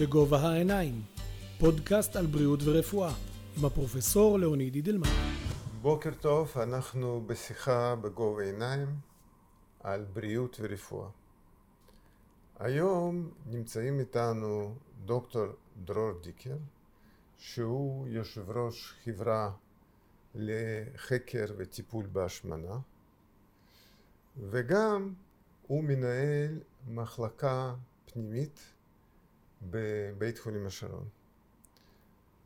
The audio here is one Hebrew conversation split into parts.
בגובה העיניים, פודקאסט על בריאות ורפואה, עם הפרופסור לאוניד אידלמן. בוקר טוב, אנחנו בשיחה בגובה העיניים על בריאות ורפואה. היום נמצאים איתנו דוקטור דרור דיקר, שהוא יושב ראש חברה לחקר וטיפול בהשמנה, וגם הוא מנהל מחלקה פנימית בבית חולים השרון.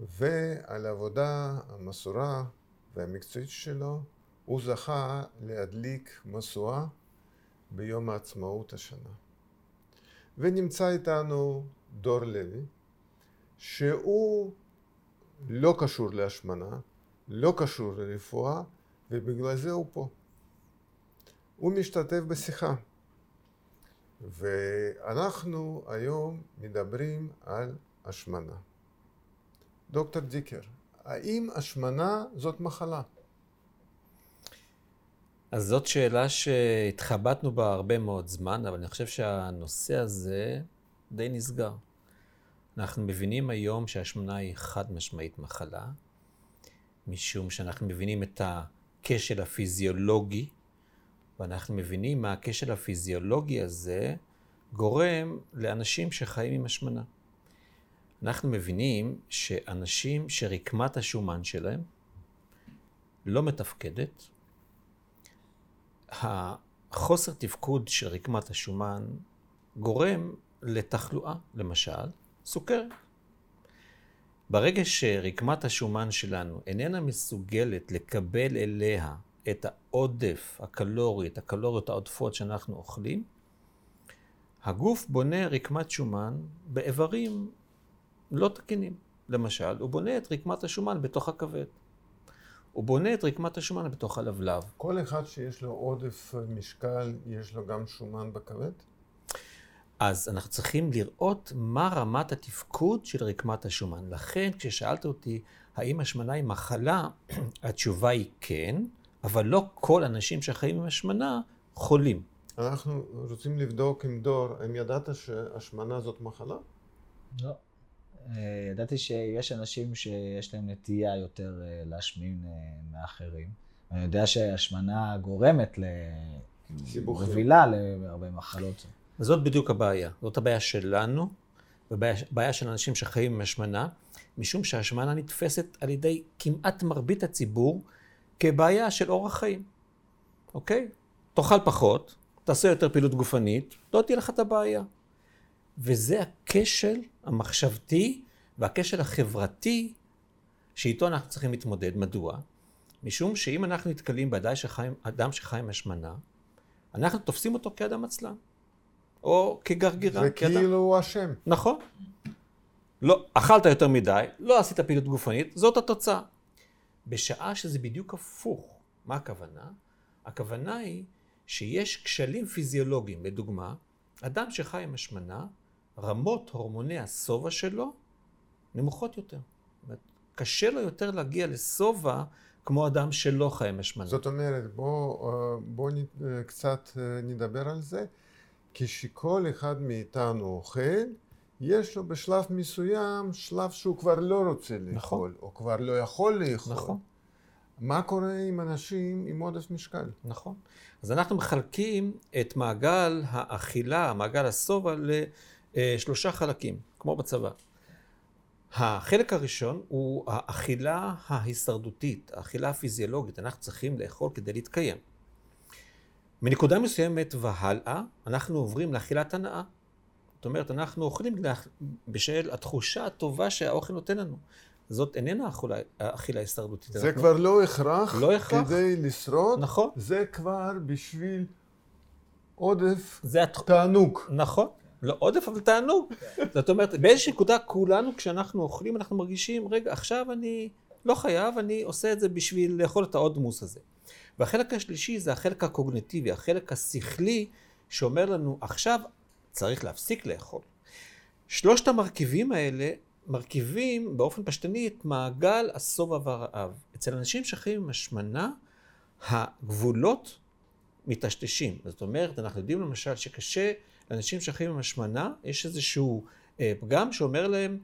ועל העבודה המסורה והמקצועית שלו הוא זכה להדליק משואה ביום העצמאות השנה. ונמצא איתנו דור לוי, שהוא לא קשור להשמנה, לא קשור לרפואה, ובגלל זה הוא פה. הוא משתתף בשיחה. ואנחנו היום מדברים על השמנה. דוקטור דיקר, האם השמנה זאת מחלה? אז זאת שאלה שהתחבטנו בה הרבה מאוד זמן, אבל אני חושב שהנושא הזה די נסגר. אנחנו מבינים היום שהשמנה היא חד משמעית מחלה, משום שאנחנו מבינים את הכשל הפיזיולוגי, ואנחנו מבינים מה הכשל הפיזיולוגי הזה גורם לאנשים שחיים עם השמנה. אנחנו מבינים שאנשים שרקמת השומן שלהם לא מתפקדת, החוסר תפקוד של רקמת השומן גורם לתחלואה, למשל, סוכרת. ברגע שרקמת השומן שלנו איננה מסוגלת לקבל אליה את העודף הקלורי, את הקלוריות העודפות שאנחנו אוכלים, הגוף בונה רקמת שומן באיברים לא תקינים. למשל, הוא בונה את רקמת השומן בתוך הכבד. הוא בונה את רקמת השומן בתוך הלבלב. כל אחד שיש לו עודף משקל, יש לו גם שומן בכבד? אז אנחנו צריכים לראות מה רמת התפקוד של רקמת השומן. לכן, כששאלת אותי האם השמנה היא מחלה, התשובה היא כן, אבל לא כל אנשים שחיים עם השמנה חולים. אנחנו רוצים לבדוק עם דור, האם ידעת שהשמנה זאת מחלה? לא. אה, ידעתי שיש אנשים שיש להם נטייה יותר אה, להשמין אה, מאחרים. אני יודע שהשמנה גורמת לרבילה להרבה מחלות. זאת בדיוק הבעיה. זאת הבעיה שלנו, ובעיה של אנשים שחיים עם השמנה, משום שהשמנה נתפסת על ידי כמעט מרבית הציבור כבעיה של אורח חיים, אוקיי? תאכל פחות, תעשה יותר פעילות גופנית, לא תהיה לך את הבעיה. וזה הכשל המחשבתי והכשל החברתי שאיתו אנחנו צריכים להתמודד. מדוע? משום שאם אנחנו נתקלים באדם שחי, שחי עם השמנה, אנחנו תופסים אותו כאדם עצלן. או כגרגירה. זה כאדם... כאילו הוא אשם. נכון. לא, אכלת יותר מדי, לא עשית פעילות גופנית, זאת התוצאה. בשעה שזה בדיוק הפוך. מה הכוונה? הכוונה היא שיש כשלים פיזיולוגיים. לדוגמה, אדם שחי עם השמנה, רמות הורמוני השובע שלו נמוכות יותר. קשה לו יותר להגיע לשובע כמו אדם שלא חי עם השמנה. זאת אומרת, בואו אה, בוא קצת אה, נדבר על זה. כשכל אחד מאיתנו אוכל, יש לו בשלב מסוים שלב שהוא כבר לא רוצה לאכול, נכון. או כבר לא יכול לאכול. נכון. מה קורה עם אנשים עם עודף משקל? נכון. אז אנחנו מחלקים את מעגל האכילה, מעגל השובע, לשלושה חלקים, כמו בצבא. החלק הראשון הוא האכילה ההישרדותית, האכילה הפיזיולוגית. אנחנו צריכים לאכול כדי להתקיים. מנקודה מסוימת והלאה, אנחנו עוברים לאכילת הנאה. זאת אומרת, אנחנו אוכלים בשל התחושה הטובה שהאוכל נותן לנו. זאת איננה אכילה הישרדותית. זה אנחנו... כבר לא הכרח, לא הכרח כדי לשרוד. נכון. זה כבר בשביל עודף זה הת... תענוג. נכון. לא עודף, אבל תענוג. זאת אומרת, באיזושהי נקודה כולנו, כשאנחנו אוכלים, אנחנו מרגישים, רגע, עכשיו אני לא חייב, אני עושה את זה בשביל לאכול את העוד מוס הזה. והחלק השלישי זה החלק הקוגנטיבי, החלק השכלי, שאומר לנו, עכשיו צריך להפסיק לאכול. שלושת המרכיבים האלה מרכיבים באופן פשטני את מעגל השובע והרעב. אצל אנשים שחיים עם השמנה, הגבולות מטשטשים. זאת אומרת, אנחנו יודעים למשל שקשה לאנשים שחיים עם השמנה, יש איזשהו אה, פגם שאומר להם,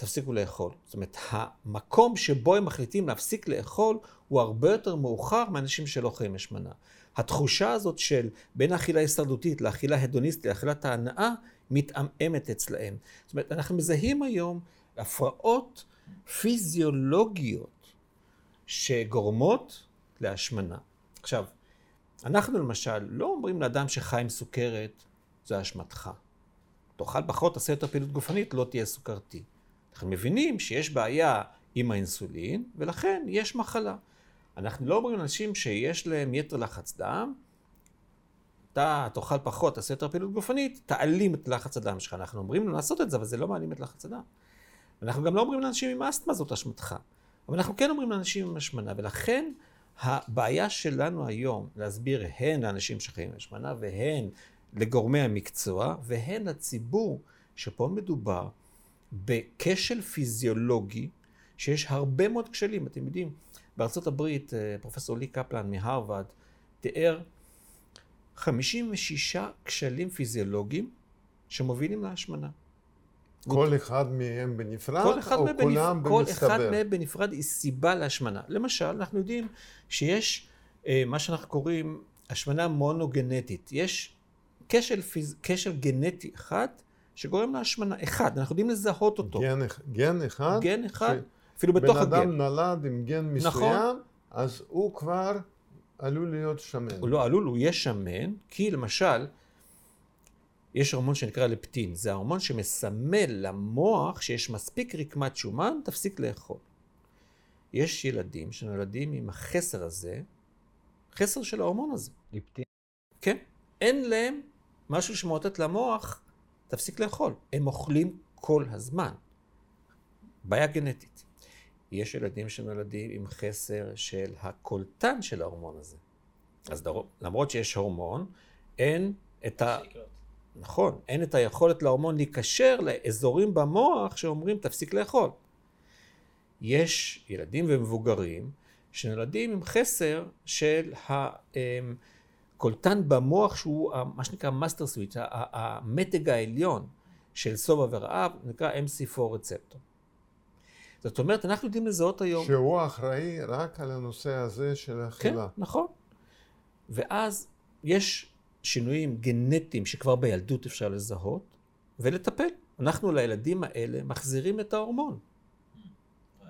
תפסיקו לאכול. זאת אומרת, המקום שבו הם מחליטים להפסיק לאכול הוא הרבה יותר מאוחר מאנשים שלא חיים השמנה. התחושה הזאת של בין האכילה ההישרדותית לאכילה הדוניסטית, לאכילת ההנאה, מתעמעמת אצלהם. זאת אומרת, אנחנו מזהים היום הפרעות פיזיולוגיות שגורמות להשמנה. עכשיו, אנחנו למשל לא אומרים לאדם שחי עם סוכרת, זה אשמתך. תאכל פחות, תעשה יותר פעילות גופנית, לא תהיה סוכרתי. אנחנו מבינים שיש בעיה עם האינסולין, ולכן יש מחלה. אנחנו לא אומרים לאנשים שיש להם יתר לחץ דם, אתה תאכל פחות, תעשה יותר פעילות גופנית, תעלים את לחץ הדם שלך. אנחנו אומרים לו לעשות את זה, אבל זה לא מעלים את לחץ הדם. אנחנו גם לא אומרים לאנשים עם אסתמה זאת אשמתך. אבל אנחנו כן אומרים לאנשים עם השמנה, ולכן הבעיה שלנו היום להסביר הן לאנשים שחיים עם השמנה והן לגורמי המקצוע והן לציבור, שפה מדובר בכשל פיזיולוגי שיש הרבה מאוד כשלים. אתם יודעים, בארצות הברית אה, פרופסור לי קפלן מהרווארד תיאר 56 כשלים פיזיולוגיים שמובילים להשמנה. כל אחד מהם בנפרד, כל אחד או כולם במצטבר? כל אחד מהם בנפרד היא סיבה להשמנה. למשל, אנחנו יודעים שיש אה, מה שאנחנו קוראים השמנה מונוגנטית. יש כשל, פיז... כשל גנטי אחד שגורם להשמנה. אחד, אנחנו יודעים לזהות אותו. גן, גן אחד? גן אחד, ש... אפילו בתוך הגן. בן אדם נולד עם גן מסוים, נכון. אז הוא כבר עלול להיות שמן. הוא לא עלול, הוא יהיה שמן, כי למשל, יש הורמון שנקרא לפטין, זה ההורמון שמסמל למוח שיש מספיק רקמת שומן, תפסיק לאכול. יש ילדים שנולדים עם החסר הזה, חסר של ההורמון הזה. לפטין? כן. אין להם משהו שמאותת למוח, תפסיק לאכול. הם אוכלים כל הזמן. בעיה גנטית. יש ילדים שנולדים עם חסר של הקולטן של ההורמון הזה. אז למרות שיש הורמון, אין את ה... נכון, אין את היכולת להורמון להיקשר לאזורים במוח שאומרים תפסיק לאכול. יש ילדים ומבוגרים שנולדים עם חסר של הקולטן במוח שהוא מה שנקרא master switch, המתג העליון של שובע ורעב, נקרא MC4 receptor. זאת אומרת, אנחנו יודעים לזהות היום... שהוא אחראי רק על הנושא הזה של האכילה. כן, נכון. ואז יש שינויים גנטיים שכבר בילדות אפשר לזהות ולטפל. אנחנו לילדים האלה מחזירים את ההורמון,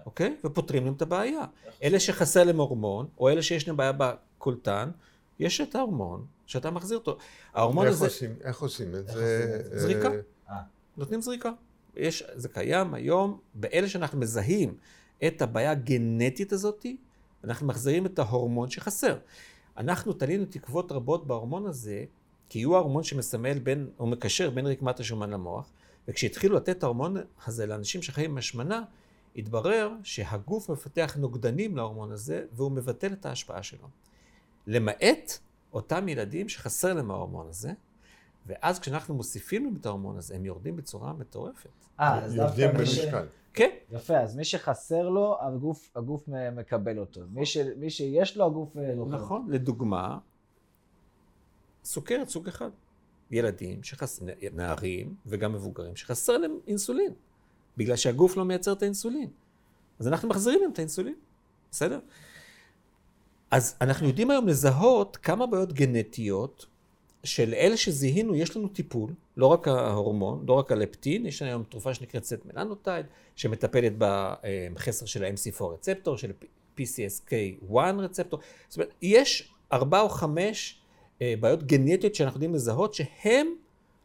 אוקיי? ופותרים להם את הבעיה. אלה שחסר להם הורמון, או אלה שיש להם בעיה בקולטן, יש את ההורמון שאתה מחזיר אותו. ההורמון איך הזה... עושים, איך עושים את זה? זריקה. אה. נותנים זריקה. יש, זה קיים היום, באלה שאנחנו מזהים את הבעיה הגנטית הזאת, אנחנו מחזירים את ההורמון שחסר. אנחנו תלינו תקוות רבות בהורמון הזה, כי הוא ההורמון שמסמל בין, או מקשר בין רקמת השומן למוח, וכשהתחילו לתת את ההורמון הזה לאנשים שחיים עם השמנה, התברר שהגוף מפתח נוגדנים להורמון הזה, והוא מבטל את ההשפעה שלו. למעט אותם ילדים שחסר להם ההורמון הזה, ואז כשאנחנו מוסיפים להם את ההורמון הזה, הם יורדים בצורה מטורפת. אה, אז דווקא מי ש... כן. יפה, אז מי שחסר לו, הגוף, הגוף מקבל אותו. מי, ש, מי שיש לו, הגוף לא לוקח. נכון, לדוגמה, סוכרת סוג אחד. ילדים, שחס... נערים וגם מבוגרים, שחסר להם אינסולין, בגלל שהגוף לא מייצר את האינסולין. אז אנחנו מחזירים להם את האינסולין, בסדר? אז אנחנו יודעים היום לזהות כמה בעיות גנטיות של אלה שזיהינו, יש לנו טיפול, לא רק ההורמון, לא רק הלפטין, יש היום תרופה שנקראת סט מלנוטייד, שמטפלת בחסר של ה-MC4 רצפטור, של PCSK1 רצפטור. זאת אומרת, יש ארבע או חמש אה, בעיות גנטיות שאנחנו יודעים לזהות, שהן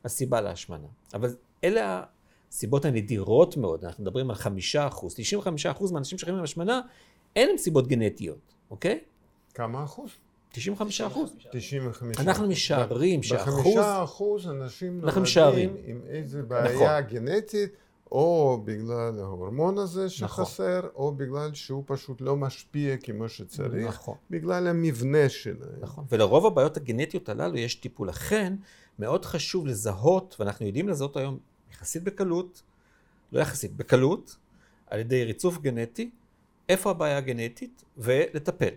הסיבה להשמנה. אבל אלה הסיבות הנדירות מאוד, אנחנו מדברים על חמישה אחוז, 95 אחוז מהאנשים שחיים עם השמנה, אין להם סיבות גנטיות, אוקיי? כמה אחוז? 95 אחוז. 95. אנחנו משערים שאחוז... בחמישה אחוז אנשים נולדים עם איזה בעיה נכון. גנטית, או בגלל ההורמון הזה שחסר, נכון. או בגלל שהוא פשוט לא משפיע כמו שצריך, נכון. בגלל המבנה שלהם. נכון, ולרוב הבעיות הגנטיות הללו יש טיפול. לכן, מאוד חשוב לזהות, ואנחנו יודעים לזהות היום יחסית בקלות, לא יחסית, בקלות, על ידי ריצוף גנטי, איפה הבעיה הגנטית, ולטפל.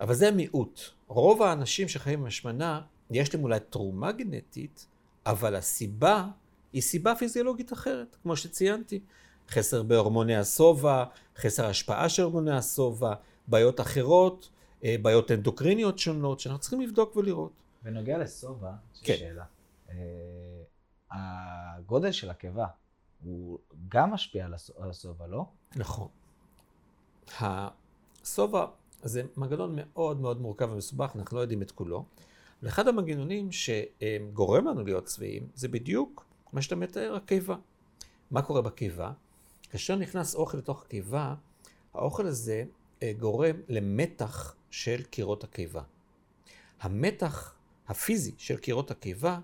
אבל זה המיעוט. רוב האנשים שחיים עם השמנה, יש להם אולי תרומה גנטית, אבל הסיבה היא סיבה פיזיולוגית אחרת, כמו שציינתי. חסר בהורמוני השובע, חסר השפעה של הורמוני השובע, בעיות אחרות, אה, בעיות אנדוקריניות שונות, שאנחנו צריכים לבדוק ולראות. בנוגע לשובע, יש כן. שאלה. אה, הגודל של הקיבה, הוא גם משפיע על השובע, לא? נכון. השובע זה מנגנון מאוד מאוד מורכב ומסובך, אנחנו לא יודעים את כולו. ואחד המנגנונים שגורם לנו להיות שבעים, זה בדיוק מה שאתה מתאר, הקיבה. מה קורה בקיבה? כאשר נכנס אוכל לתוך הקיבה, האוכל הזה אה, גורם למתח של קירות הקיבה. המתח הפיזי של קירות הקיבה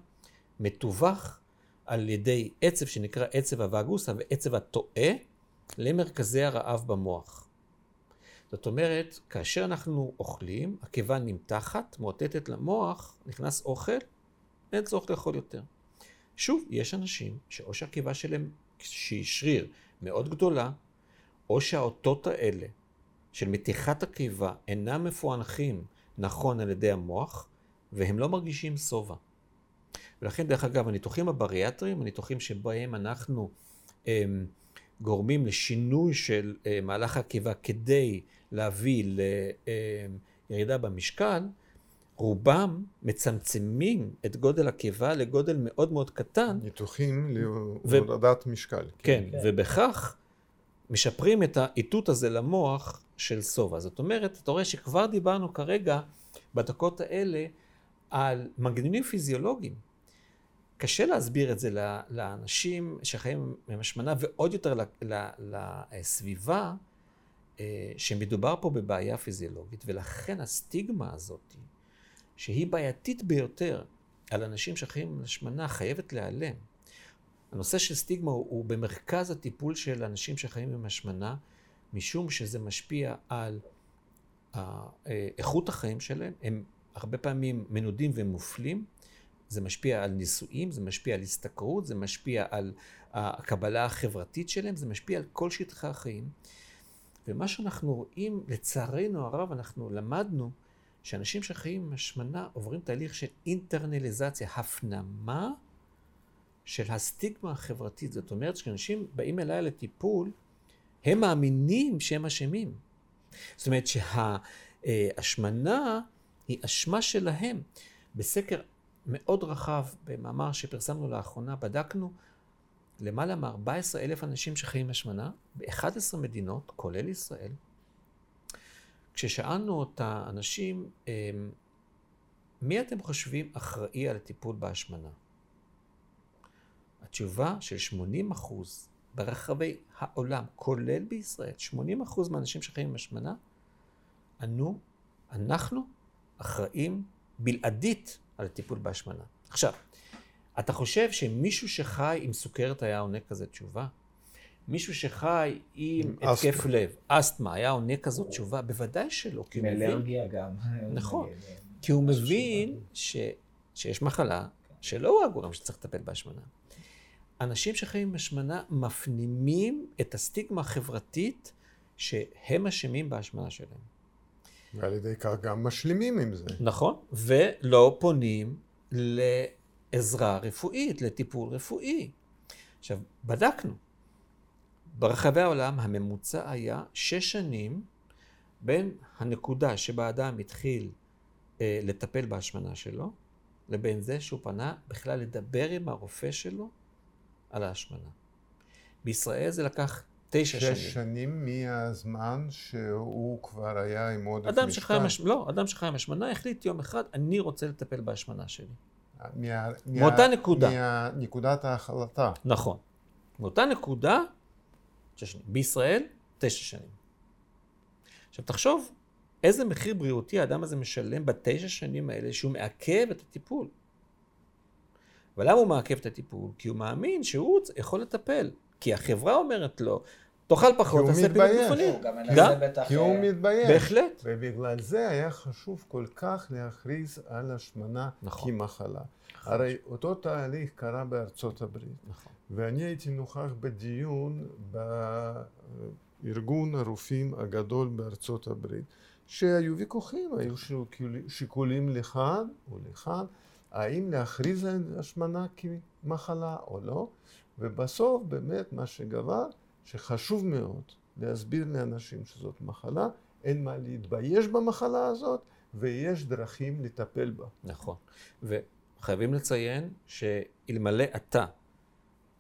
מתווך על ידי עצב שנקרא עצב הווגוסה ועצב הטועה למרכזי הרעב במוח. זאת אומרת, כאשר אנחנו אוכלים, הקיבה נמתחת, מאותתת למוח, נכנס אוכל, אין צורך לאכול יותר. שוב, יש אנשים שאו שהקיבה שלהם, שהיא שריר מאוד גדולה, או שהאותות האלה של מתיחת הקיבה אינם מפוענחים נכון על ידי המוח, והם לא מרגישים שובע. ולכן, דרך אגב, הניתוחים הבריאטריים, הניתוחים שבהם אנחנו הם, גורמים לשינוי של אה, מהלך הקיבה כדי להביא לירידה במשקל, רובם מצמצמים את גודל הקיבה לגודל מאוד מאוד קטן, ניתוחים ו- להורדת משקל. כן, כן. ובכך משפרים את האיתות הזה למוח של שובע. זאת אומרת, אתה רואה שכבר דיברנו כרגע, בדקות האלה, על מנגנונים פיזיולוגיים. קשה להסביר את זה לאנשים שחיים עם השמנה, ועוד יותר לסביבה, אה, שמדובר פה בבעיה פיזיולוגית, ולכן הסטיגמה הזאת, שהיא בעייתית ביותר על אנשים שחיים עם השמנה, חייבת להיעלם. הנושא של סטיגמה הוא, הוא במרכז הטיפול של אנשים שחיים עם השמנה, משום שזה משפיע על ה- אה, איכות החיים שלהם. הם הרבה פעמים מנודים ומופלים. זה משפיע על נישואים, זה משפיע על השתכרות, זה משפיע על הקבלה החברתית שלהם, זה משפיע על כל שטחי החיים. ומה שאנחנו רואים, לצערנו הרב, אנחנו למדנו שאנשים שחיים עם השמנה עוברים תהליך של אינטרנליזציה, הפנמה של הסטיגמה החברתית. זאת אומרת, כשאנשים באים אליי לטיפול, הם מאמינים שהם אשמים. זאת אומרת שההשמנה היא אשמה שלהם. בסקר מאוד רחב, במאמר שפרסמנו לאחרונה, בדקנו למעלה מ-14 אלף אנשים שחיים השמנה ב-11 מדינות, כולל ישראל. כששאלנו את האנשים, אמ, מי אתם חושבים אחראי על הטיפול בהשמנה? התשובה של 80 אחוז ברחבי העולם, כולל בישראל, 80 אחוז מהאנשים שחיים עם השמנה, ענו, אנחנו אחראים בלעדית על הטיפול בהשמנה. עכשיו, אתה חושב שמישהו שחי עם סוכרת היה עונה כזה תשובה? מישהו שחי עם עם התקף. לב, אסתמה, היה עונה כזאת תשובה? בוודאי שלא, כי הוא מבין, אלרגיה גם. נכון. נגיד, כי הוא משהו מבין ש, שיש מחלה שלא הוא הגורם שצריך לטפל בהשמנה. אנשים שחיים עם השמנה מפנימים את הסטיגמה החברתית שהם אשמים בהשמנה שלהם. ועל ידי כך גם משלימים עם זה. נכון, ולא פונים לעזרה רפואית, לטיפול רפואי. עכשיו, בדקנו. ברחבי העולם הממוצע היה שש שנים בין הנקודה שבה אדם התחיל אה, לטפל בהשמנה שלו, לבין זה שהוא פנה בכלל לדבר עם הרופא שלו על ההשמנה. בישראל זה לקח תשע שנים. שש שנים מהזמן שהוא כבר היה עם עודף אדם משקל. הש... לא, אדם שחי עם השמנה החליט יום אחד, אני רוצה לטפל בהשמנה שלי. מה, מאותה נקודה. מנקודת ההחלטה. נכון. מאותה נקודה, שש שנים. בישראל, תשע שנים. עכשיו תחשוב, איזה מחיר בריאותי האדם הזה משלם בתשע שנים האלה שהוא מעכב את הטיפול. ולמה הוא מעכב את הטיפול? כי הוא מאמין שהוא יכול לטפל. כי החברה אומרת לו, תאכל פחות, תעשה פעילות. גופנית. הוא גם גם? כי הוא אה, מתבייש. בהחלט. ובגלל זה היה חשוב כל כך להכריז על השמנה נכון. כמחלה. הרי אותו תהליך קרה בארצות הברית. נכון. ואני הייתי נוכח בדיון בארגון הרופאים הגדול בארצות הברית, שהיו ויכוחים, היו שיקול- שיקולים לכאן ולכאן, האם להכריז על השמנה כמחלה או לא, ובסוף באמת מה שגבר, שחשוב מאוד להסביר לאנשים שזאת מחלה, אין מה להתבייש במחלה הזאת, ויש דרכים לטפל בה. נכון. וחייבים לציין שאלמלא אתה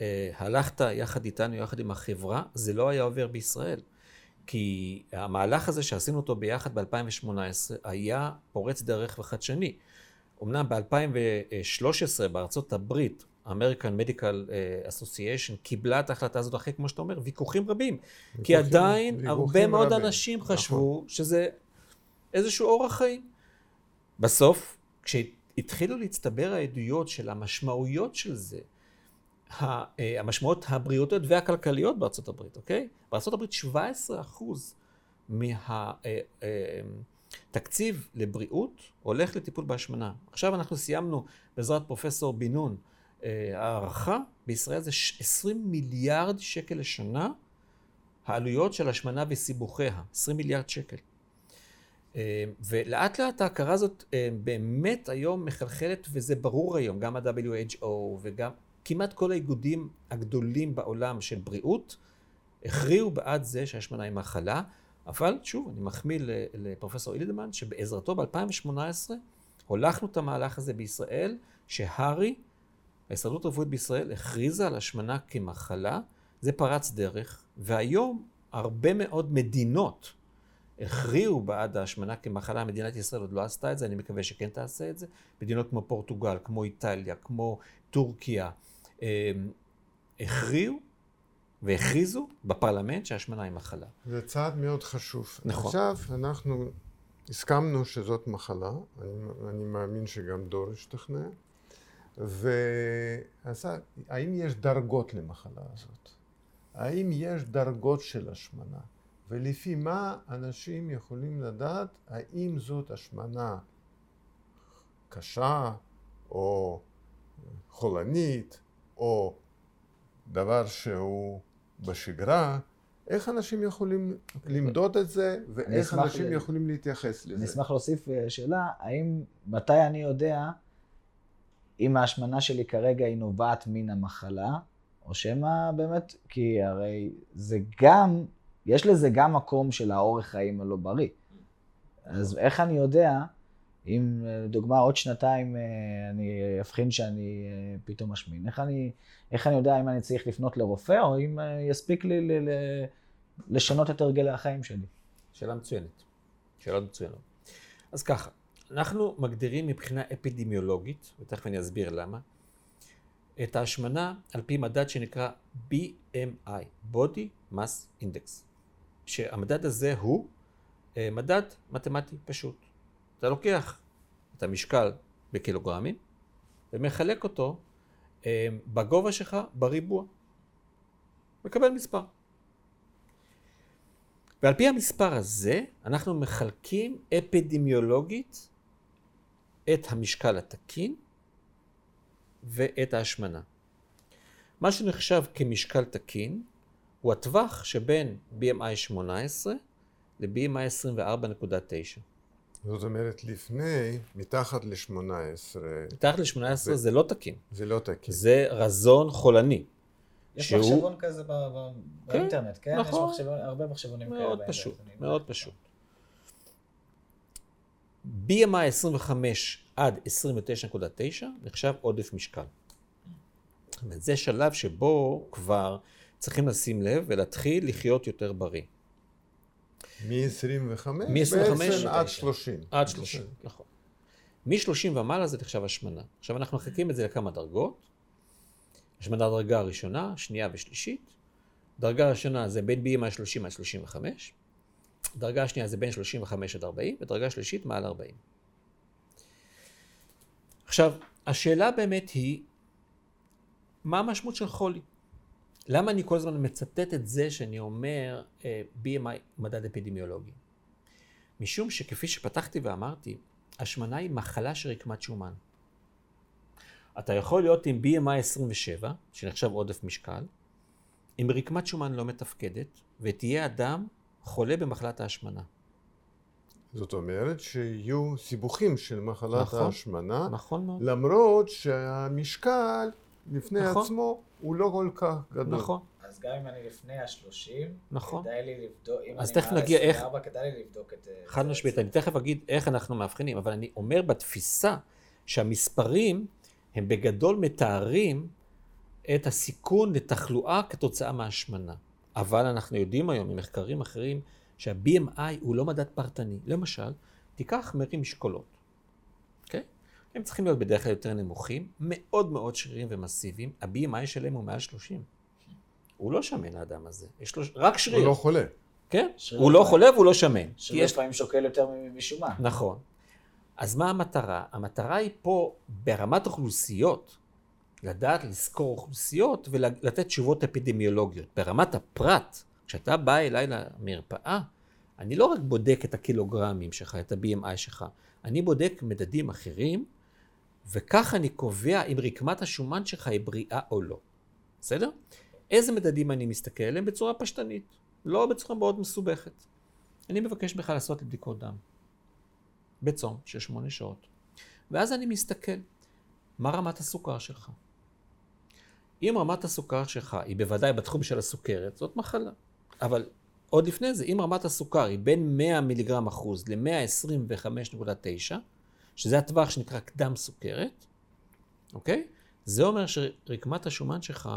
אה, הלכת יחד איתנו, יחד עם החברה, זה לא היה עובר בישראל. כי המהלך הזה שעשינו אותו ביחד ב-2018 היה פורץ דרך וחדשני. אמנם ב-2013 בארצות הברית, American Medical אה, Association קיבלה את ההחלטה הזאת אחרי, כמו שאתה אומר, ויכוחים רבים. ויכוחים, כי עדיין ויכוחים הרבה מאוד רבים. אנשים נכון. חשבו נכון. שזה איזשהו אורח חיים. בסוף, כשהתחילו להצטבר העדויות של המשמעויות של זה, אה, המשמעויות הבריאותיות והכלכליות בארצות הברית, אוקיי? בארצות הברית 17 אחוז מהתקציב אה, לבריאות הולך לטיפול בהשמנה. עכשיו אנחנו סיימנו בעזרת פרופסור בן נון אה, הערכה, בישראל זה 20 מיליארד שקל לשנה, העלויות של השמנה וסיבוכיה, 20 מיליארד שקל. ולאט לאט ההכרה הזאת באמת היום מחלחלת, וזה ברור היום, גם ה-WHO וגם כמעט כל האיגודים הגדולים בעולם של בריאות הכריעו בעד זה שהשמנה היא מחלה, אבל שוב, אני מחמיא לפרופסור אילדמן, שבעזרתו ב-2018 הולכנו את המהלך הזה בישראל, שהר"י, ההסתדרות הרפואית בישראל, הכריזה על השמנה כמחלה, זה פרץ דרך, והיום הרבה מאוד מדינות הכריעו בעד ההשמנה כמחלה, מדינת ישראל עוד לא עשתה את זה, אני מקווה שכן תעשה את זה. מדינות כמו פורטוגל, כמו איטליה, כמו טורקיה, הכריעו והכריזו בפרלמנט שהשמנה היא מחלה. זה צעד מאוד חשוב. נכון. עכשיו אנחנו הסכמנו שזאת מחלה, אני, אני מאמין שגם דור השתכנע, והאם יש דרגות למחלה הזאת? האם יש דרגות של השמנה? ולפי מה אנשים יכולים לדעת האם זאת השמנה קשה או חולנית או דבר שהוא בשגרה, איך אנשים יכולים למדוד את זה, ואיך אנשים ל... יכולים להתייחס לזה. אני אשמח להוסיף אה, שאלה, האם, מתי אני יודע אם ההשמנה שלי כרגע היא נובעת מן המחלה, או שמא באמת, כי הרי זה גם, יש לזה גם מקום של האורך חיים הלא בריא. אז איך אני יודע אם לדוגמה עוד שנתיים אה, אני אבחין שאני אה, פתאום משמין, איך אני, איך אני יודע אם אני צריך לפנות לרופא או אם אה, יספיק לי ל, ל, לשנות את הרגלי החיים שלי? שאלה מצוינת. שאלה מצוינת. אז ככה, אנחנו מגדירים מבחינה אפידמיולוגית, ותכף אני אסביר למה, את ההשמנה על פי מדד שנקרא BMI, Body Mass Index, שהמדד הזה הוא מדד מתמטי פשוט. אתה לוקח את המשקל בקילוגרמים ומחלק אותו אה, בגובה שלך בריבוע. מקבל מספר. ועל פי המספר הזה אנחנו מחלקים אפידמיולוגית את המשקל התקין ואת ההשמנה. מה שנחשב כמשקל תקין הוא הטווח שבין BMI 18 ל-BMI 24.9. זאת אומרת, לפני, מתחת ל-18. מתחת ל-18 זה, זה לא תקין. זה לא תקין. זה רזון חולני. יש שהוא... מחשבון כזה כן, באינטרנט, כן? נכון. יש מחשבון, הרבה מחשבונים כאלה. מאוד פשוט, מאוד פשוט. BMI 25 עד 29.9 נחשב עודף משקל. זה שלב שבו כבר צריכים לשים לב ולהתחיל לחיות יותר בריא. מ-25 מ-25 בעצם עד 30. עד 30, נכון. מ-30 ומעלה זה נחשב השמנה. עכשיו אנחנו מחלקים את זה לכמה דרגות. השמנה דרגה ראשונה, שנייה ושלישית. דרגה ראשונה זה בין BMI 30 עד 35. דרגה שנייה זה בין 35 עד 40, ודרגה שלישית מעל 40. עכשיו, השאלה באמת היא, מה המשמעות של חולי? למה אני כל הזמן מצטט את זה שאני אומר uh, אה, BMI מדד אפידמיולוגי? משום שכפי שפתחתי ואמרתי, השמנה היא מחלה של רקמת שומן. אתה יכול להיות עם BMI 27, שנחשב עודף משקל, עם רקמת שומן לא מתפקדת, ותהיה אדם חולה במחלת ההשמנה. זאת אומרת שיהיו סיבוכים של מחלת נכון, ההשמנה, נכון מאוד. למרות שהמשקל בפני נכון. עצמו הוא לא כל כך גדול. נכון, אז גם אם אני לפני ה-30, נכון. כדאי לי לבדוק, אם אז אני תכף מעל נגיע איך- 24, כדאי לי לבדוק את זה. חד משמעית. אני תכף אגיד איך אנחנו מאבחנים, אבל אני אומר בתפיסה שהמספרים הם בגדול מתארים את הסיכון לתחלואה כתוצאה מהשמנה. אבל אנחנו יודעים היום ממחקרים אחרים שה-BMI הוא לא מדד פרטני. למשל, תיקח מרים משקולות, אוקיי? הם צריכים להיות בדרך כלל יותר נמוכים, מאוד מאוד שרירים ומסיביים, ה-BMI שלהם הוא מעל 30. הוא לא שמן האדם הזה, יש לו רק שריר. הוא לא חולה. כן? שריר הוא לא חולה והוא לא שמן. שלפעמים יש... לפעמים שוקל יותר משומן. נכון. אז מה המטרה? המטרה היא פה ברמת אוכלוסיות, לדעת לזכור אוכלוסיות ולתת תשובות אפידמיולוגיות. ברמת הפרט, כשאתה בא אליי למרפאה, אני לא רק בודק את הקילוגרמים שלך, את ה-BMI שלך, אני בודק מדדים אחרים, וכך אני קובע אם רקמת השומן שלך היא בריאה או לא. בסדר? איזה מדדים אני מסתכל עליהם? בצורה פשטנית, לא בצורה מאוד מסובכת. אני מבקש בכלל לעשות לי בדיקות דם. בצום של שמונה שעות. ואז אני מסתכל, מה רמת הסוכר שלך? אם רמת הסוכר שלך היא בוודאי בתחום של הסוכרת, זאת מחלה. אבל עוד לפני זה, אם רמת הסוכר היא בין 100 מיליגרם אחוז ל-125.9, שזה הטווח שנקרא קדם סוכרת, אוקיי? זה אומר שרקמת השומן שלך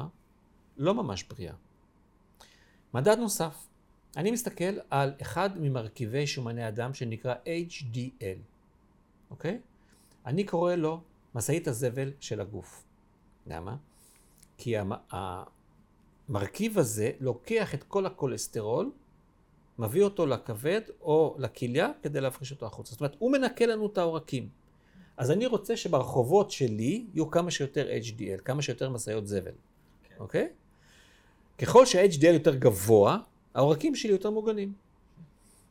לא ממש בריאה. מדד נוסף, אני מסתכל על אחד ממרכיבי שומני הדם שנקרא HDL, אוקיי? אני קורא לו משאית הזבל של הגוף. למה? כי המ- המרכיב הזה לוקח את כל הכולסטרול, מביא אותו לכבד או לכליה כדי להפריש אותו החוצה. זאת אומרת, הוא מנקה לנו את העורקים. אז אני רוצה שברחובות שלי יהיו כמה שיותר HDL, כמה שיותר משאיות זבל, אוקיי? ככל שה-HDL יותר גבוה, העורקים שלי יותר מוגנים.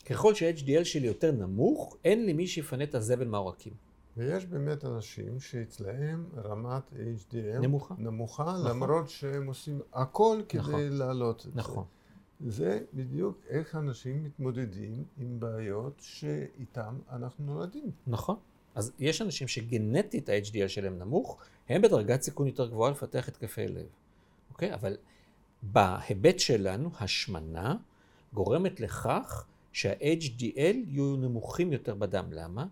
ככל שה-HDL שלי יותר נמוך, אין לי מי שיפנה את הזבל מהעורקים. ויש באמת אנשים שאצלהם רמת HDL נמוכה. נמוכה נכון. למרות שהם עושים הכל כדי נכון. להעלות את נכון. זה. זה בדיוק איך אנשים מתמודדים עם בעיות שאיתם אנחנו נולדים. נכון. אז יש אנשים שגנטית ה-HDL שלהם נמוך, הם בדרגת סיכון יותר גבוהה לפתח התקפי לב. אוקיי? אבל בהיבט שלנו, השמנה גורמת לכך שה-HDL יהיו נמוכים יותר בדם. למה?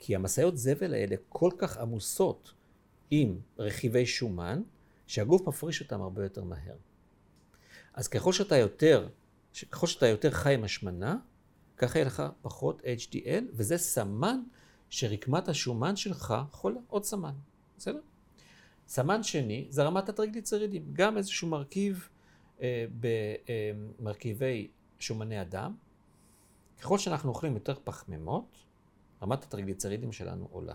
כי המשאיות זבל האלה כל כך עמוסות עם רכיבי שומן, שהגוף מפריש אותם הרבה יותר מהר. אז ככל שאתה יותר, ככל שאתה יותר חי עם השמנה, ככה יהיה לך פחות HDL, וזה סמן שרקמת השומן שלך חולה, עוד סמן, בסדר? סמן שני זה רמת הטריגליצרידים, גם איזשהו מרכיב אה, במרכיבי שומני הדם. ככל שאנחנו אוכלים יותר פחמימות, רמת הטריגליצרידים שלנו עולה.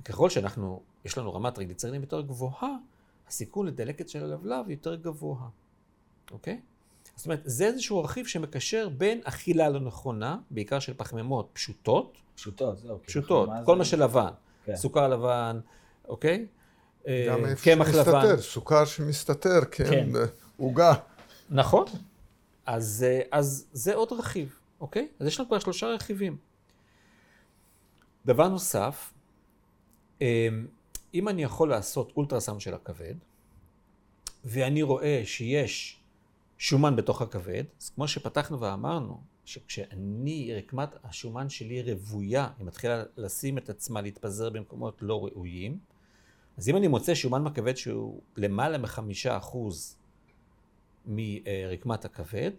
וככל שאנחנו, יש לנו רמת טריגליצרידים יותר גבוהה, הסיכון לדלקת של הלבלב יותר גבוה, אוקיי? זאת אומרת, זה איזשהו רכיב שמקשר בין אכילה לא נכונה, בעיקר של פחמימות פשוטות, פשוטות, זהו. כאילו, פשוטות, כל זה? מה שלבן, כן. סוכר לבן, אוקיי? אה, גם איפה קמח לבן. שמסתתר, סוכר שמסתתר, כן, כן. עוגה. נכון. אז, אה, אז זה עוד רכיב, אוקיי? אז יש לנו כבר שלושה רכיבים. דבר נוסף, אה, אם אני יכול לעשות אולטרסאונד של הכבד, ואני רואה שיש שומן בתוך הכבד, אז כמו שפתחנו ואמרנו, שכשאני, רקמת השומן שלי רוויה, היא מתחילה לשים את עצמה, להתפזר במקומות לא ראויים, אז אם אני מוצא שומן בכבד שהוא למעלה מחמישה אחוז מרקמת הכבד,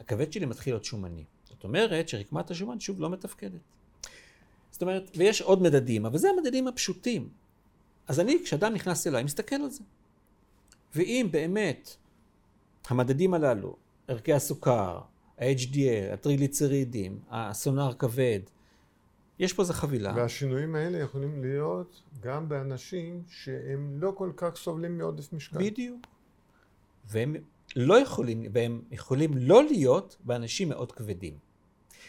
הכבד שלי מתחיל להיות שומני. אומרת שרקמת השומן שוב לא מתפקדת. זאת אומרת, ויש עוד מדדים, אבל זה המדדים הפשוטים. אז אני, כשאדם נכנס אליי, מסתכל על זה. ואם באמת המדדים הללו, ערכי הסוכר, ה-HDL, הטריגליצרידים, הסונאר כבד, יש פה איזה חבילה. והשינויים האלה יכולים להיות גם באנשים שהם לא כל כך סובלים מעודף משקל. בדיוק. והם לא יכולים, והם יכולים לא להיות באנשים מאוד כבדים.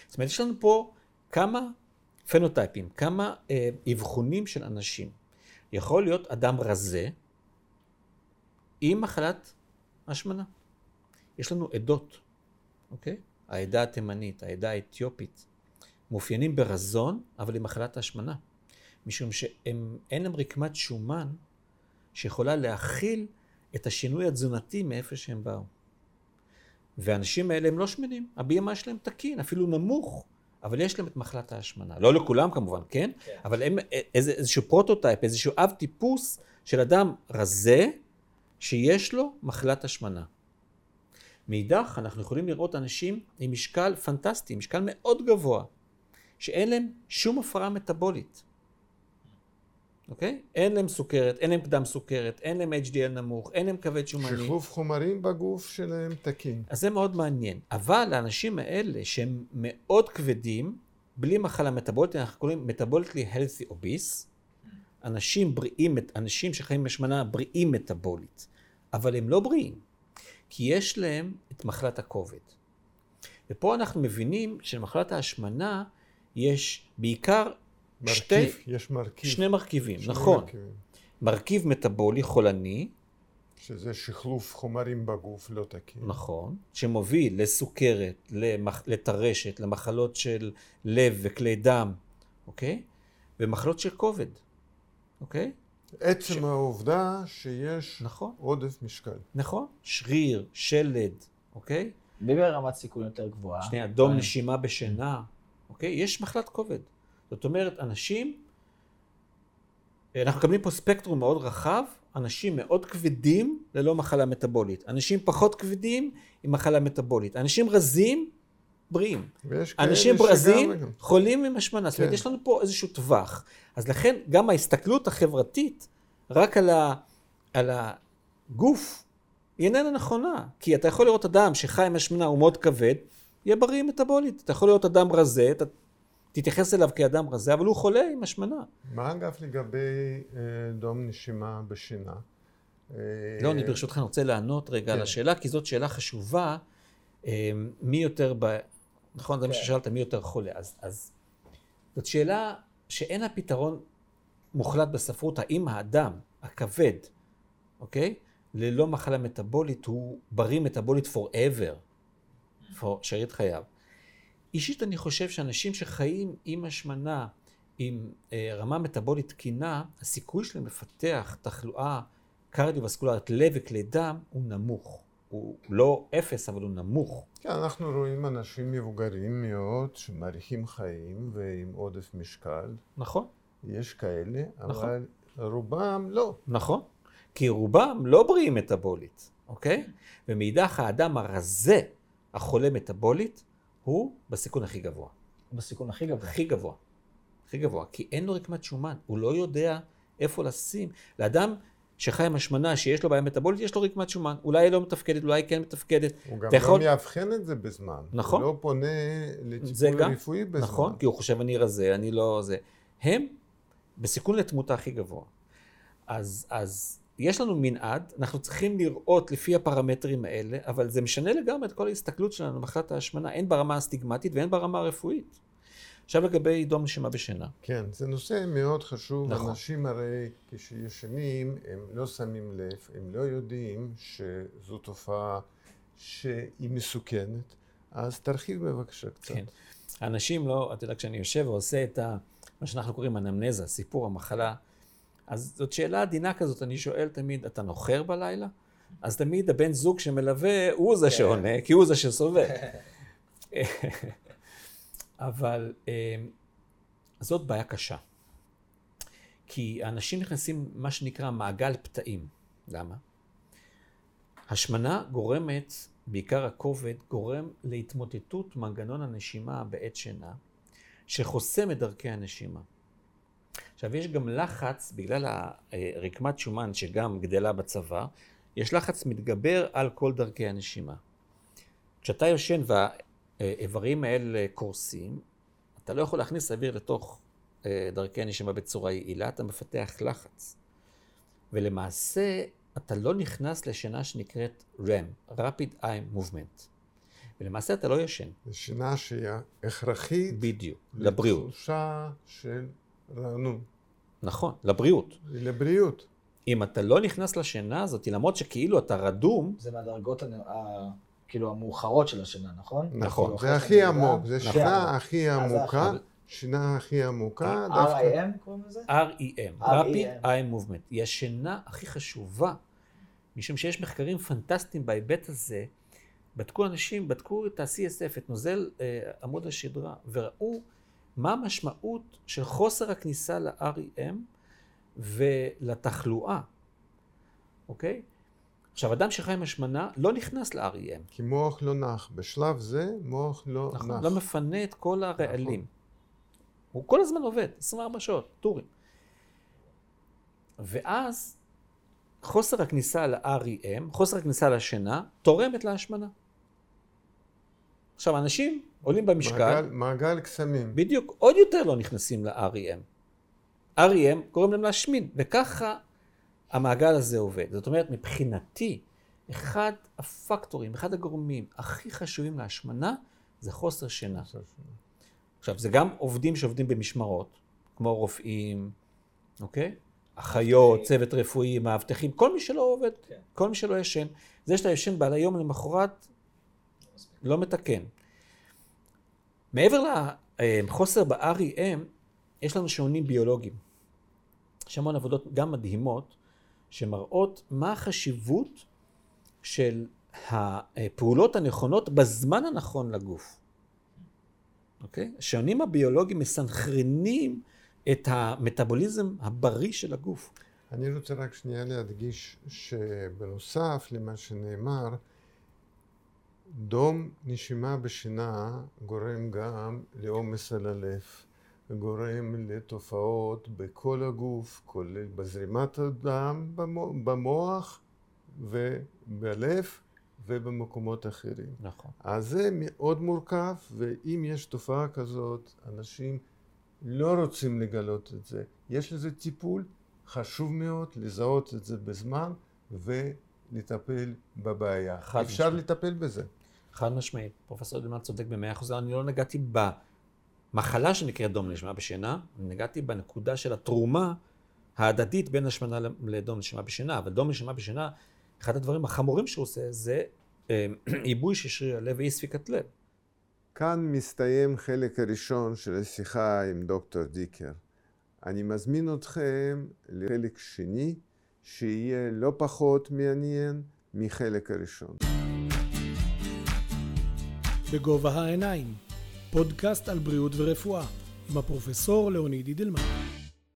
זאת אומרת, יש לנו פה כמה פנוטייפים, כמה אה, אבחונים של אנשים. יכול להיות אדם רזה עם מחלת השמנה. יש לנו עדות, אוקיי? העדה התימנית, העדה האתיופית, מאופיינים ברזון, אבל עם מחלת ההשמנה. משום שאין להם רקמת שומן שיכולה להכיל את השינוי התזונתי מאיפה שהם באו. והאנשים האלה הם לא שמנים, ה-BMI שלהם תקין, אפילו נמוך, אבל יש להם את מחלת ההשמנה. לא לכולם כמובן, כן? כן. אבל הם איזה, איזשהו prototype, איזשהו אב טיפוס של אדם רזה, שיש לו מחלת השמנה. מאידך, אנחנו יכולים לראות אנשים עם משקל פנטסטי, משקל מאוד גבוה, שאין להם שום הפרעה מטבולית. אוקיי? אין להם סוכרת, אין להם קדם סוכרת, אין להם HDL נמוך, אין להם כבד שומני. שחלוף חומרים בגוף שלהם תקין. אז זה מאוד מעניין. אבל האנשים האלה שהם מאוד כבדים, בלי מחלה מטבולית, אנחנו קוראים מטבולטלי healthy obese, אנשים בריאים, אנשים שחיים בשמנה בריאים מטבולית, אבל הם לא בריאים, כי יש להם את מחלת הכובד. ופה אנחנו מבינים שלמחלת ההשמנה יש בעיקר מרכיב, שתי, יש מרכיב. שני מרכיבים, שני נכון. מרכיבים. מרכיב מטבולי חולני. שזה שחלוף חומרים בגוף לא תקין. נכון, שמוביל לסוכרת, למח... לטרשת, למחלות של לב וכלי דם, אוקיי? ומחלות של כובד, אוקיי? עצם ש... העובדה שיש נכון. עודף משקל. נכון, שריר, שלד, אוקיי? מי ברמת סיכון יותר גבוהה? שנייה, דום נשימה בשינה, אוקיי? יש מחלת כובד. זאת אומרת, אנשים, אנחנו מקבלים פה ספקטרום מאוד רחב, אנשים מאוד כבדים ללא מחלה מטבולית, אנשים פחות כבדים עם מחלה מטבולית, אנשים רזים, בריאים. אנשים רזים, חולים עם השמנה. זאת אומרת, כן. יש לנו פה איזשהו טווח. אז לכן, גם ההסתכלות החברתית רק על, ה, על הגוף, היא איננה נכונה. כי אתה יכול לראות אדם שחי עם השמנה, הוא מאוד כבד, יהיה בריא מטבולית. אתה יכול לראות אדם רזה, אתה תתייחס אליו כאדם רזה, אבל הוא חולה עם השמנה. מה אגב לגבי אה, דום נשימה בשינה? אה, לא, אני ברשותך רוצה לענות רגע כן. על השאלה, כי זאת שאלה חשובה. אה, מי יותר, ב... נכון, זה מה כן. ששאלת, מי יותר חולה. אז, אז זאת שאלה שאין לה פתרון מוחלט בספרות, האם האדם הכבד, אוקיי, ללא מחלה מטבולית, הוא בריא מטבולית forever, for שארית חייו. אישית אני חושב שאנשים שחיים עם השמנה, עם אה, רמה מטבולית תקינה, הסיכוי שלהם לפתח תחלואה קרדיו-וסקולרית לב וכלי דם הוא נמוך. הוא לא אפס, אבל הוא נמוך. כן, אנחנו רואים אנשים מבוגרים מאוד שמאריכים חיים ועם עודף משקל. נכון. יש כאלה, נכון. אבל רובם לא. נכון. כי רובם לא בריאים מטבולית, אוקיי? ומאידך האדם הרזה, החולה מטבולית, הוא בסיכון הכי גבוה. בסיכון הכי גבוה. הכי גבוה. הכי גבוה. כי אין לו רקמת שומן, הוא לא יודע איפה לשים. לאדם שחי עם השמנה, שיש לו בעיה מטבולית, יש לו רקמת שומן. אולי היא לא מתפקדת, אולי היא כן מתפקדת. הוא גם יכול... לא מאבחן את זה בזמן. נכון. הוא לא פונה לטיפול רפואי בזמן. נכון, כי הוא חושב אני רזה, אני לא זה. הם בסיכון לתמותה הכי גבוה. אז, אז יש לנו מנעד, אנחנו צריכים לראות לפי הפרמטרים האלה, אבל זה משנה לגמרי את כל ההסתכלות שלנו במחלת ההשמנה, הן ברמה הסטיגמטית והן ברמה הרפואית. עכשיו לגבי דום נשימה בשינה. כן, זה נושא מאוד חשוב. נכון. אנשים הרי כשישנים, הם לא שמים לב, הם לא יודעים שזו תופעה שהיא מסוכנת. אז תרחיב בבקשה קצת. כן. אנשים לא, אתה יודע, כשאני יושב ועושה את ה, מה שאנחנו קוראים אנמנזה, סיפור המחלה, אז זאת שאלה עדינה כזאת, אני שואל תמיד, אתה נוחר בלילה? אז תמיד הבן זוג שמלווה הוא זה כן. שעונה, כי הוא זה שסובל. אבל אה, זאת בעיה קשה. כי אנשים נכנסים מה שנקרא מעגל פתאים. למה? השמנה גורמת, בעיקר הכובד, גורם להתמוטטות מנגנון הנשימה בעת שינה, שחוסם את דרכי הנשימה. עכשיו, יש גם לחץ, בגלל הרקמת שומן שגם גדלה בצבא, יש לחץ מתגבר על כל דרכי הנשימה. כשאתה יושן והאיברים האלה קורסים, אתה לא יכול להכניס אוויר לתוך אה, דרכי הנשימה בצורה יעילה, אתה מפתח לחץ. ולמעשה, אתה לא נכנס לשינה שנקראת REM, Rapid Eye Movement. ולמעשה אתה לא ישן. זו שינה שהיא הכרחית. בדיוק, לבריאות. לתחושה של רענון. נכון, לבריאות. לבריאות. אם אתה לא נכנס לשינה הזאת, למרות שכאילו אתה רדום... זה מהדרגות כאילו המאוחרות של השינה, נכון? נכון, כאילו, זה אחרי הכי עמוק. זה נכון. שינה הכי עמוקה, שינה הכי עמוקה, דווקא RIM קוראים לזה? REM, REM. Rapid Eye Movement, היא השינה הכי חשובה, משום שיש מחקרים פנטסטיים בהיבט הזה. בדקו אנשים, בדקו את ה-CSF, את נוזל אה, עמוד השדרה, וראו מה המשמעות של חוסר הכניסה ל-REM ולתחלואה, אוקיי? עכשיו, אדם שחי עם השמנה לא נכנס ל-REM, כי מוח לא נח. בשלב זה מוח לא נכון? נח. לא מפנה את כל הרעלים. נכון. הוא כל הזמן עובד, 24 שעות, טורים. ואז חוסר הכניסה ל-REM, חוסר הכניסה לשינה, תורמת להשמנה. עכשיו, אנשים עולים במשקל, מעגל- מעגל קסמים. בדיוק עוד יותר לא נכנסים ל-REM. REM גורם להם להשמין, וככה המעגל הזה עובד. זאת אומרת, מבחינתי, אחד הפקטורים, אחד הגורמים הכי חשובים להשמנה, זה חוסר שינה. עכשיו, זה גם עובדים שעובדים במשמרות, כמו רופאים, אוקיי? אחיות, צוות רפואי, מאבטחים, כל מי שלא עובד, כן. כל מי שלא ישן. זה שאתה ישן בעל היום למחרת, לא מתקן. מעבר לחוסר ב-REM, יש לנו שעונים ביולוגיים. יש המון עבודות גם מדהימות, שמראות מה החשיבות של הפעולות הנכונות בזמן הנכון לגוף. אוקיי? השעונים הביולוגיים מסנכרנים את המטאבוליזם הבריא של הגוף. אני רוצה רק שנייה להדגיש שבנוסף למה שנאמר, דום נשימה בשינה גורם גם לעומס על הלב, וגורם לתופעות בכל הגוף, כולל בזרימת הדם במו- במוח ובלב ובמקומות אחרים. נכון. אז זה מאוד מורכב, ואם יש תופעה כזאת, אנשים לא רוצים לגלות את זה. יש לזה טיפול, חשוב מאוד לזהות את זה בזמן ולטפל בבעיה. אפשר משמעית. לטפל בזה. חד משמעית. פרופסור דלמן צודק במאה אחוז, אני לא נגעתי במחלה שנקראת דום נשימה בשינה, אני נגעתי בנקודה של התרומה ההדדית בין השמנה לדום נשימה בשינה, אבל דום נשימה בשינה, אחד הדברים החמורים שהוא עושה זה אה, עיבוי של שריר הלב ואי ספיקת לב. כאן מסתיים חלק הראשון של השיחה עם דוקטור דיקר. אני מזמין אתכם לחלק שני, שיהיה לא פחות מעניין מחלק הראשון. בגובה העיניים, פודקאסט על בריאות ורפואה, עם הפרופסור לאוניד אידלמן.